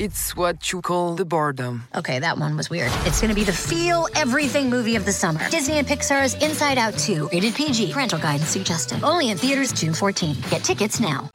It's what you call the boredom. Okay, that one was weird. It's gonna be the feel everything movie of the summer. Disney and Pixar's Inside Out 2, rated PG. Parental guidance suggested. Only in theaters June 14. Get tickets now.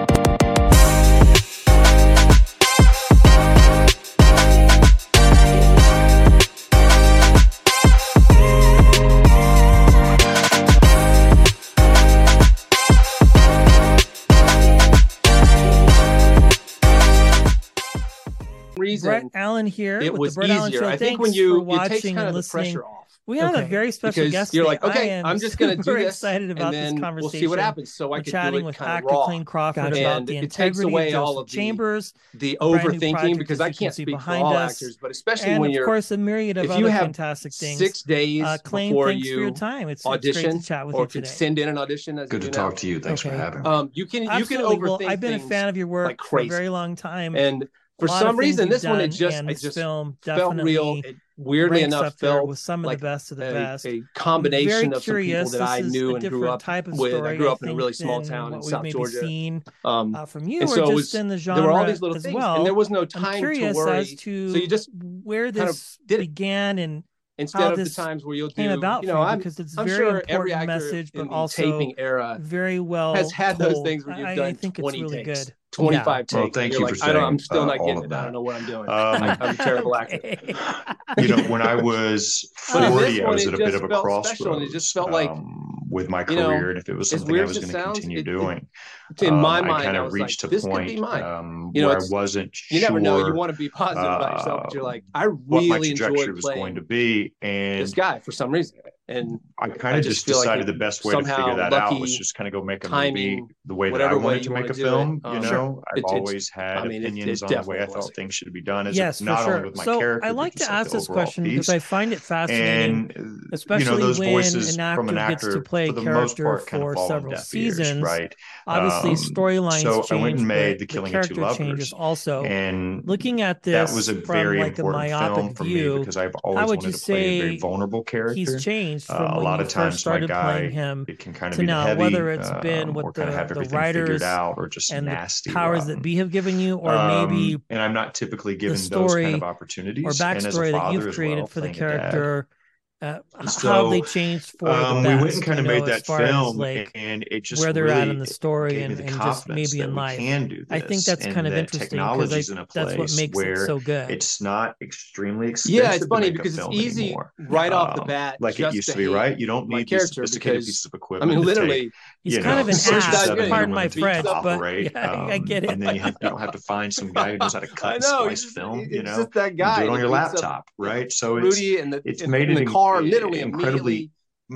Alan, here. It was easier. I think when you, you watching kind of the pressure off. We have okay. a very special because guest. You're today. like, okay, I'm just going to do this. excited about and this conversation. We'll see what happens. So I could chatting with Dr. Clayne Crawford and about the integrity away of all of Chambers, the, overthinking, because I can't speak for all actors, but especially when you're, of course, a myriad of other fantastic things. Six days uh, before you time. It's audition or to send in an audition. Good to talk to you. Thanks for having me. Um, you can you can overthink. I've been a fan of your work for a very long time, and for some reason this one it just it just film felt real it, weirdly enough felt with some of like the best of the a, best a combination of curious. people that i knew and grew up type of with story, i grew up I in a really small town in south georgia seen, um uh, from you and so or just was, in the genre there were all these little things well. and there was no time to worry to so you just where this kind of began and instead of the times where you'll do about you know I'm, because it's I'm very sure every actor message but also taping era very well has had told. those things where you've I, done I think 20 it's really takes. good 25 yeah. takes. Well, thank you like, for saying. Uh, I am still not getting it. That. I don't know what I'm doing. Um, I, am a terrible actor. you know, when I was 40, I was at a bit of a crossroads. it just felt like um, with my career, you know, and if it was something I was going to continue it, doing, it, in my um, mind, I kind of reached like, a point um, you know, I wasn't. You never know. You want to be positive about yourself, but you're uh, like, I really enjoyed playing. was going to be, and this guy for some reason and I kind of just, just decided like the best way to figure that out was just kind of go make a timing, movie the way that I wanted to make a film. You know, I've it, always had I mean, opinions it, it on the way I thought things should be done. As yes, a, not sure. only with my so character. I like to ask this question piece. because I find it fascinating, and, especially you know, those when an actor from an actor gets to play a character for several seasons. Right. Obviously, um, storylines. So I went and made the Killing of Two Lovers. Also, and looking at this, that was a very important film for me because I've always wanted to play a very vulnerable character. He's changed is uh, from uh, a lot of times started guy, playing him it can kind of to now heavy, whether it's uh, been um, with the, kind of the writers out or just and nasty powers that be have given you or um, maybe and i'm not typically given story those kind of opportunities or backstory that you've created well, for the character dad, uh, so, how they changed for um, best, we went and kind of know, made that film, like and it just where they're really at in the story and, the and just maybe in life. Can do I think that's kind of that interesting because that's what makes it so good. It's not extremely expensive. Yeah, it's funny because it's easy anymore. right um, off the um, bat, like it used to, to be. Right, you don't need these sophisticated because, pieces of equipment. I mean, literally, he's you kind know, of an ass. Pardon my French, but yeah, um, I get it. And then you, have, you, don't have to find some guy who knows how to cut and splice film. You know, just that guy. do it on your laptop, right? So it's Rudy and the, it's made in it the car literally incredibly.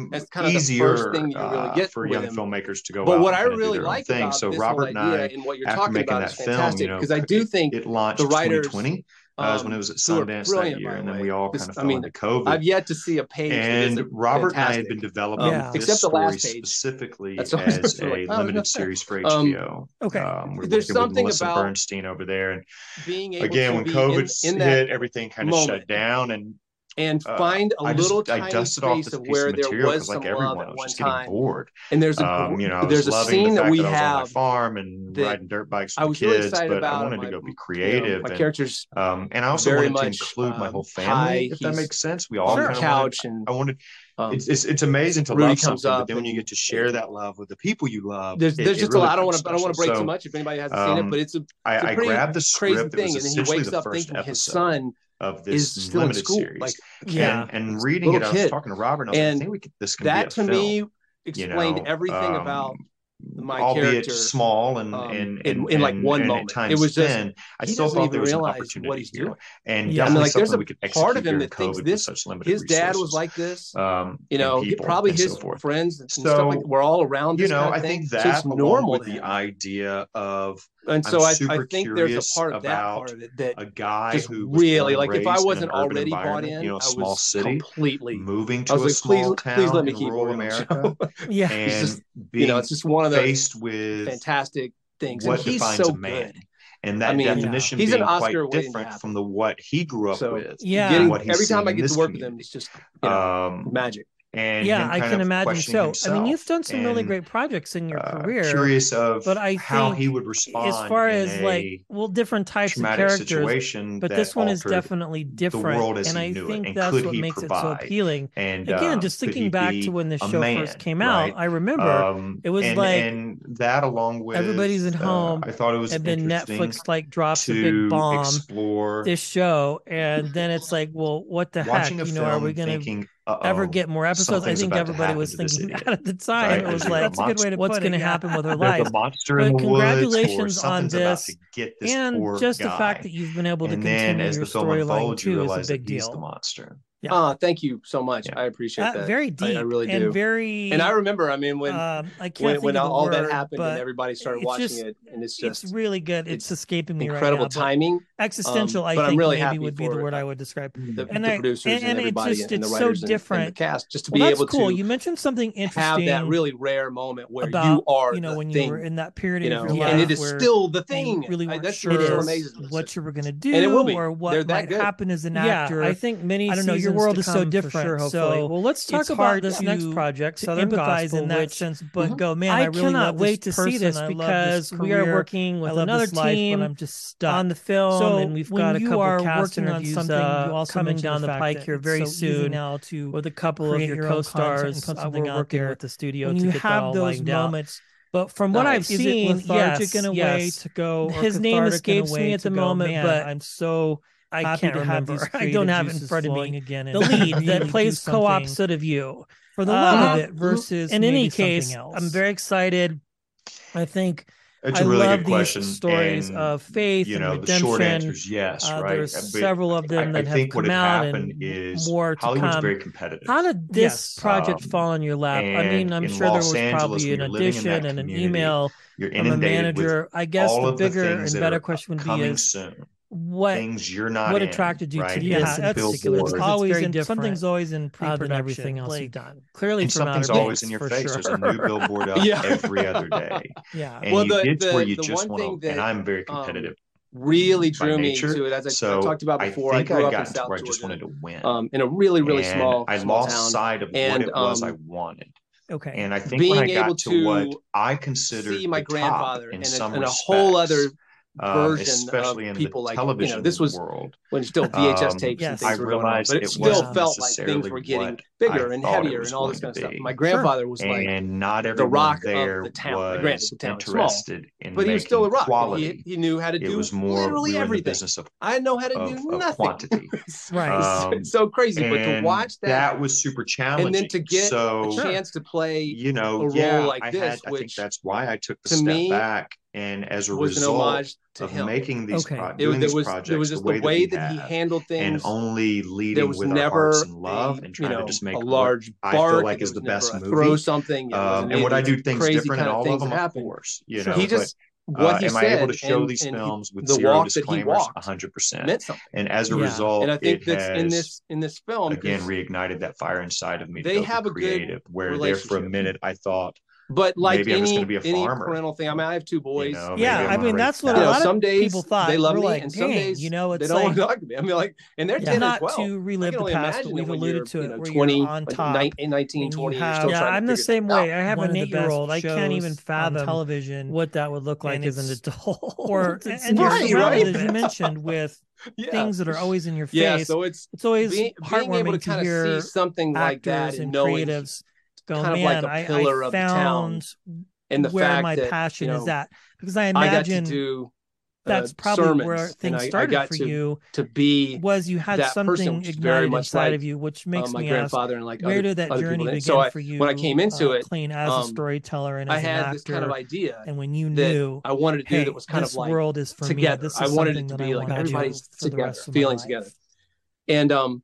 That's kind of easier, the first thing you really uh, get uh, for young him. filmmakers to go. But what I really like thing. about so this Robert and, I, and what you're talking about is fantastic because I do think it launched the writers um, was when um, it was at Sundance that year, and then we all kind of fell I mean, into COVID. I've yet to see a page. And Robert fantastic. and I had been developing um, this Except the last story page. specifically as a like, oh, limited series for HBO. Um, okay, um, we're there's something with Melissa about Bernstein over there, and being again when COVID in, in hit, everything kind of moment. shut down, and and uh, find uh, a little just, tiny space of, where there was some like everyone, love at one time. Bored. And there's a um, you know there's a scene that we that have farm and riding dirt bikes with I was kids, really excited but about I wanted my, to go be creative. You know, my and, characters, um, and I also wanted much, to include um, my whole um, family. High, if that makes sense, we all sure. couch and I wanted um, it's, it's, it's amazing to Rudy love something, but then when you get to share that love with the people you love, there's there's it, just it really a lot. I don't want to I don't want to break so, too much if anybody hasn't um, seen it, um, but it's a, it's I, a I grabbed the script crazy thing, and he wakes up thinking his son of this is still limited in school. series. Like, yeah, and, and reading it, kid. I was talking to Robert, and, like, I think we could, this that be a to film. me explained you know, everything um, about my albeit small and, um, and, and, in, in like one and, moment. And it was just spent, I still thought there was an opportunity what he's here. And yeah, definitely I mean, like, something there's a we could part of him that thinks this. Such limited his resources. dad was like this. Um, you know, people, probably his so friends and so, stuff like, were all around. You know, I think that's so normal with the idea of and so I, I, think there's a part of that part of it that a guy who really like if I wasn't already bought in, you know, small city, completely moving to I was a like, small please, town please let me keep rural America. yeah, and just, you know, it's just one of those faced with fantastic things. What and defines so a man. Good. And that I mean, definition yeah. he's being quite different from the what he grew up so, with. Yeah, getting, every time I get to work with him, it's just you know, um, magic and yeah, I can imagine so. I mean, you've done some and, really great projects in your uh, career. Curious of, but I how he would respond as far as like well, different types of characters. but this one is definitely different, and I think and that's what makes provide? it so appealing. And again, uh, just thinking back to when the show man, first came out, right? I remember um, it was and, like and that along with everybody's at uh, home. Uh, I thought it was and then Netflix like drops a big bomb, explore this show, and then it's like, well, what the heck? You know, are we going to uh-oh. ever get more episodes. Something's I think everybody was thinking that at the time. Right? It was like, that's a good way to what's going to happen with her life. monster but congratulations on this, this and just guy. the fact that you've been able to and continue your storyline too is a big deal. The monster. Yeah. Oh, thank you so much. Yeah. I appreciate uh, that. Very deep. I, I really do. And very. And I remember. I mean, when um, I when, when all word, that happened and everybody started watching just, it, and it's just it's really good. It's, it's escaping me incredible right now, timing. Existential. Um, I think really maybe would be the word uh, I would describe. The, and the I, producers and, and, and everybody it's just, and the writers so different. And, the cast just to well, be able cool. to. You mentioned something interesting. Have that really rare moment where about, you are you know when you were in that period of your life, and it is still the thing. Really, that's sure what you were going to do, or what might happen as an actor. I think many. I don't know world is so different. Sure, so well, let's talk about this next project, Southern empathize Gospel, in that which, sense. But mm-hmm. go, man, I, I really cannot wait to person. see this because this we are working with another team. Life, I'm just stuck on the film, so and we've got a couple are cast working interviews on something, uh, you also coming down the, the pike here very so soon. Now to with a couple of your co-stars, uh, we're working with the studio to get have those moments. But from what uh, I've seen, lethargic yes, in a way yes. to go. His name escapes me at the moment, man, but I'm so I can't remember. I don't have it in front of me again. The lead that plays co-op opposite of you for the love of uh, it versus in any case. I'm very excited. I think it's I really love these stories and, of faith. You know, and redemption. the short answer is yes, uh, right? There's several of them I, that I have come out and is more to Hollywood's come. very competitive. How did this yes. project um, fall on your lap? I mean, I'm sure Los there was Angeles, probably an audition and an email. You're from a manager. I guess the bigger and better question would be is soon what things you're not what in, attracted you right? to yeah, this that's particular it's always it's in, something's always in pre-production everything else like, you've done clearly something's always in your face sure. there's a new billboard up yeah. every other day yeah and well the, it's the, where you just want to that, and i'm very um, competitive um, really drew me to it. As I, so talked about before, I, I grew I up in South Georgia. I just wanted to win. Um, in a really, really and small, I small lost town. sight of and, what it um, was I um, wanted. Okay. And I think being when I able got to, to what I considered see my grandfather in, in, a, in a, whole other um, version especially in people the television like, you know, this was world. when still VHS um, tapes and things I were going on, but it, it still felt like things were getting bigger and heavier and all this kind of stuff. My grandfather sure. was like, and not everyone the rock there of the town. Was Granted, the town interested small, in, but he was still a rock. He, he knew how to do literally everything. Of, I know how to of, do nothing. right, um, so crazy. But to watch that, that was super challenging. And then to get so, a chance to play, you know, a role like this, I think that's why I took the step back and as a result, to of him. making these okay. pro- doing it, these was, projects was just the way, the way that, he, he handled things and only leading with never our hearts and love a, and trying you know, to just make a large bark, I feel like is the best movie. Throw something um, and what I do things different in all of them? Happen. Of course, you know. He just uh, what uh, he am said, I able to show and, these and films he, with the zero disclaimers? One hundred percent. And as a yeah. result, and I think that's in this in this film again reignited that fire inside of me. They have a creative where there for a minute I thought but like maybe any, any parental thing, I mean, I have two boys. You know, yeah, I mean that's what a lot some of days people thought. They love me, like, and some days you know it's they don't like, want to talk to me. I mean, like, and they're yeah, 10 not to relive the past. We've alluded to it. You know, Twenty, on top, like, 19, 20. Have, yeah, I'm the same way. I have an eight-year-old. I can't even fathom television what that would look like as an adult. Or as you mentioned with yeah. things that are always in your face. Yeah, so it's it's always being, being able to, to kind of see something like that and, and creatives go, kind of man, like a I, pillar I of the town found and the where my that passion you is at because I I got to imagine do uh, that's probably where things I, I started for to you to be was you had person, something very ignited much inside like, of you, which uh, makes my me ask, grandfather and like where other, did that journey begin. So I, for you? when I came into uh, it, Clayne as um, a storyteller and I as an had actor, this kind of idea and when you knew I wanted to do hey, that was kind of like world is for together. me. This is I wanted it to be I like everybody's together, rest of my feeling together. and um,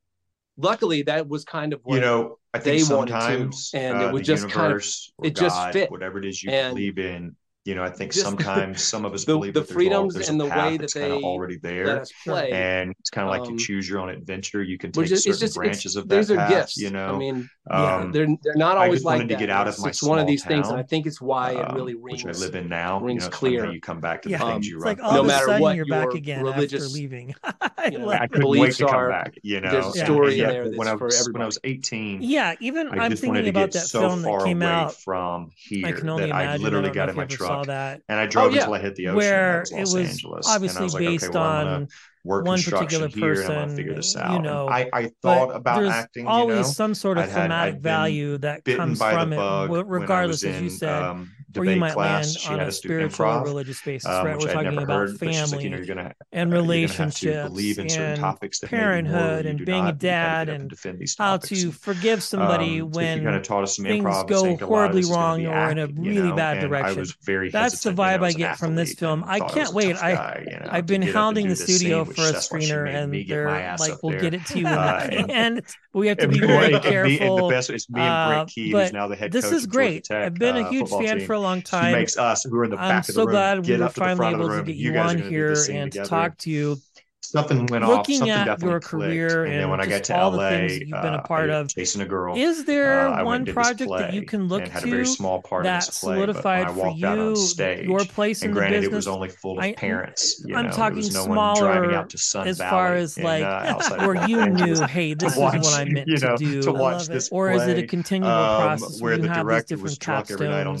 luckily that was kind of what you know, I think they wanted to, and uh, it was just kind of- universe it just fit. whatever it is you And believe in, you know, I think Just sometimes some of us the, believe the freedoms all, and the way that they already there, play. and it's kind of like um, you choose your own adventure. You can take just, certain just, branches of that. These path, are gifts, you know. I mean, yeah, um, they're they're not always like that. Get out of it's, my it's one of these town, things, and I think it's why it really rings. Um, which I live in now. Rings you know, clear. You come back to yeah. the things um, you write. Like all no of a matter sudden what, you're back again religious after leaving. I, I couldn't wait to come back. You know, there's a story there when I was 18. Yeah, even I'm thinking about that film that came out from here that I literally got in my truck saw that. And I oh, drove oh, yeah. until I hit the ocean. Where was Los it was Angeles. obviously was like, based okay, well, on work one particular person. figure this out. You know, I, I, thought about acting. Always you know, some sort of thematic had, value that comes from it, regardless, as you said. Um, debate class. she had a, a student improv, religious basis, um, right? We're talking about heard, family like, you know, gonna, and relationships, you're believe in certain topics, that parenthood, and being a dad, and, defend these how to forgive somebody um, when kind of taught us some things go horribly wrong or in a really bad direction. That's the vibe I get from this film. I can't wait. I I've been hounding the studio for a screener, and they're like, "We'll get it to you," and we have to be very careful. It's me and Brent Key, who's now the head. This is great. I've been a huge fan for long time. She makes us We're in the I'm back so of the room. I'm so glad we were finally able to get you on here and together. talk to you something went looking off. Looking at your career clicked. and, and when I got to all LA, the things you've been a part uh, of, chasing a girl. Is there uh, one project that you can look to small that solidified for you stage, your place in the granted, business? it was only full of I, parents. I'm know, talking no smaller as far as like or uh, you knew, hey, this is what I meant to do. To watch this, or is it a continual process where you have these different capstones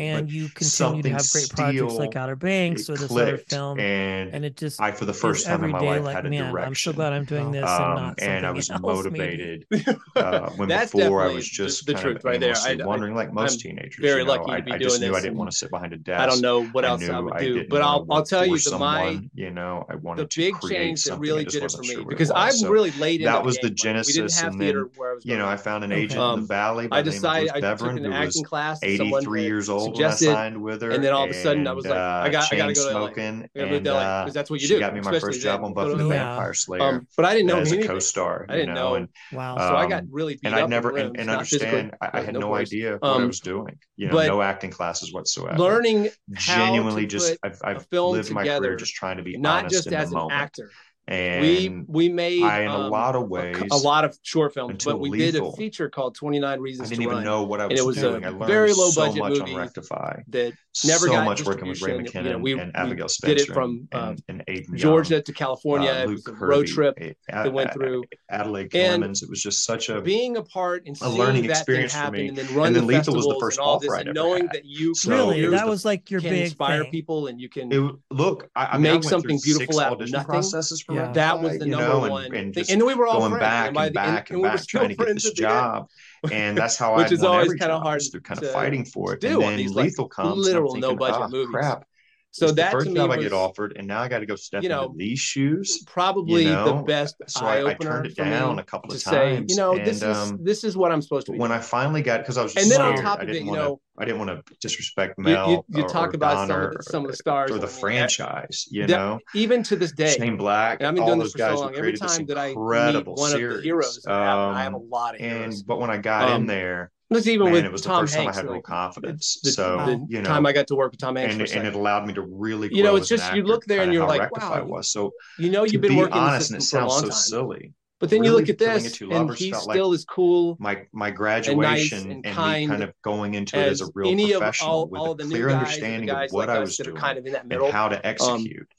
and you continue to have great projects like Outer Banks or this other film, and it just I for the first time in my life like, had a man, direction. I'm so glad I'm doing this, um, and, and, I was else, motivated. Uh, when That's before I was just the, the truth right there. I, wondering, like most I'm teenagers, very you know, lucky I, to be I doing just this. Knew I didn't want to sit behind a desk. I don't know what else I, I would do, but I'll I'll tell you the my you know I wanted the big change that really did it for me because I'm really late. That was the genesis, and then you know I found an mm-hmm. agent in the valley. I decided I took an acting class. 83 years old, I signed with her, and then all of a sudden I was like, I uh, got I got to go to smoking, and because that's what you do. Got me my first job on Buffy oh, the yeah. Vampire Slayer. Um, but I didn't know as a co-star. I didn't know. know. And, wow. So I got um, really and I never and, and understand. I, I, had no, no idea what um, I was doing. You know, no acting classes whatsoever. Learning genuinely just I've, I've lived together, my career just trying to be not just as an moment. actor, and we we made I, in um, a lot of ways a, a lot of short films, but we lethal. did a feature called 29 Reasons. I didn't even Run, know what I was, doing. it was doing. A very low so budget movie Rectify that never so got much working with Ray McKinnon you know, we, and Abigail Spencer. Did it from um, and, and Georgia to California. Uh, Luke it was a road trip eh, a, a, that went through Adelaide Clemens. It was just such a being a part and a learning experience for me. And then run and then the Lethal was the first off right knowing that you really that was like your big inspire people and you can look. I make something beautiful out of nothing. Processes from yeah. that was the number know, one. And, and, we were all going back and, and back end, and, we back trying to get this job. and that's how I which is always kind of hard. They're kind of fighting for it. And then like Lethal comes. Literal no budget oh, movies. Crap so it's that the first time was, I get offered, and now I got to go step you know, into these shoes. Probably you know? the best so I. I turned it down a couple of times. Say, you know, and, this is um, this is what I'm supposed to be. When doing. I finally got, because I was and then scared. on top of it, you wanna, know, I didn't want to disrespect Mel. You, you, you or, talk or about some, of the, some, of the, stars or the I mean, franchise. You that, know, even to this day, Shane Black. I've been doing this for so long. Every time that I meet one of the heroes, I have a um, lot of heroes. But when I got in um, there that's even Man, with it was Tom the first Hanks, time I had real confidence. The, so the you know, time I got to work with Tom Hanks, and, and it allowed me to really, you know, it's just you look there and you're like, wow, I was so you know, you've been be working honest, and it sounds so time. silly. But then really you look at this, and he still like is cool. My my graduation and, nice and, and me kind of going into it as a real professional of, all, with all a clear understanding guys, of what like I was doing, kind of in that middle, and how to um, execute. Um,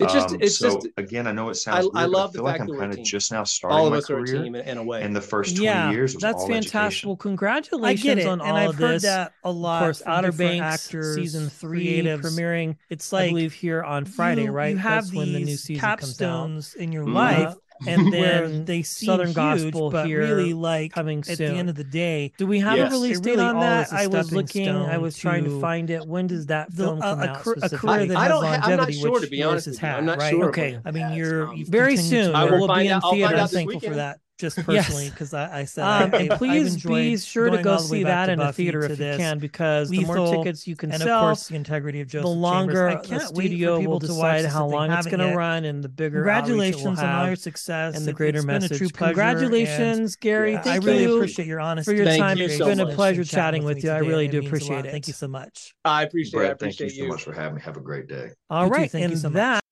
it's just, Um, it's so just again, I know it sounds I weird, I love the feel like fact I'm that kind of just now starting all of my us are a team in, in a way. and the first 20 yeah, years was that's all fantastic. education. Well, I congratulations get it, on and all I've of heard this. that a lot. Of course, Outer different Banks actors, season three creatives. premiering. It's like, I believe here on Friday, you, right? You have That's these when the new season comes out. capstones in your Mhm. life, and then they seem Southern huge, Gospel but here really like coming at the end of the day, Do we have Yes. a release It date really on all that? is a I was looking. I was trying to to find it. When does that the- film a- come a out? a career specifically? that I has don't. Ha- I'm not longevity, sure which to be honest has with you. had, I'm not right? sure. Okay, I mean, you're Um, very soon. to- I will will find be in out- I'll find theater. out I'm this thankful for weekend. that. Just personally because I, I said Um, I, and I've please enjoyed be sure to going go all the way see back that in a theater to if you can, because the more tickets you can and sell, of course the integrity of Joseph the longer Chambers. I the can't wait for studio will decide how long it's going to run and the bigger outreach will Congratulations on all your have success and the greater it's been message. a true pleasure, Congratulations, Gary. and Thank I really you appreciate your honesty for your Thank time. you It's so been a pleasure chatting with you. I really do appreciate it. Thank you so much. I appreciate. it. Thank you so much for having me. Have a great day. All You too. right, Thank you and that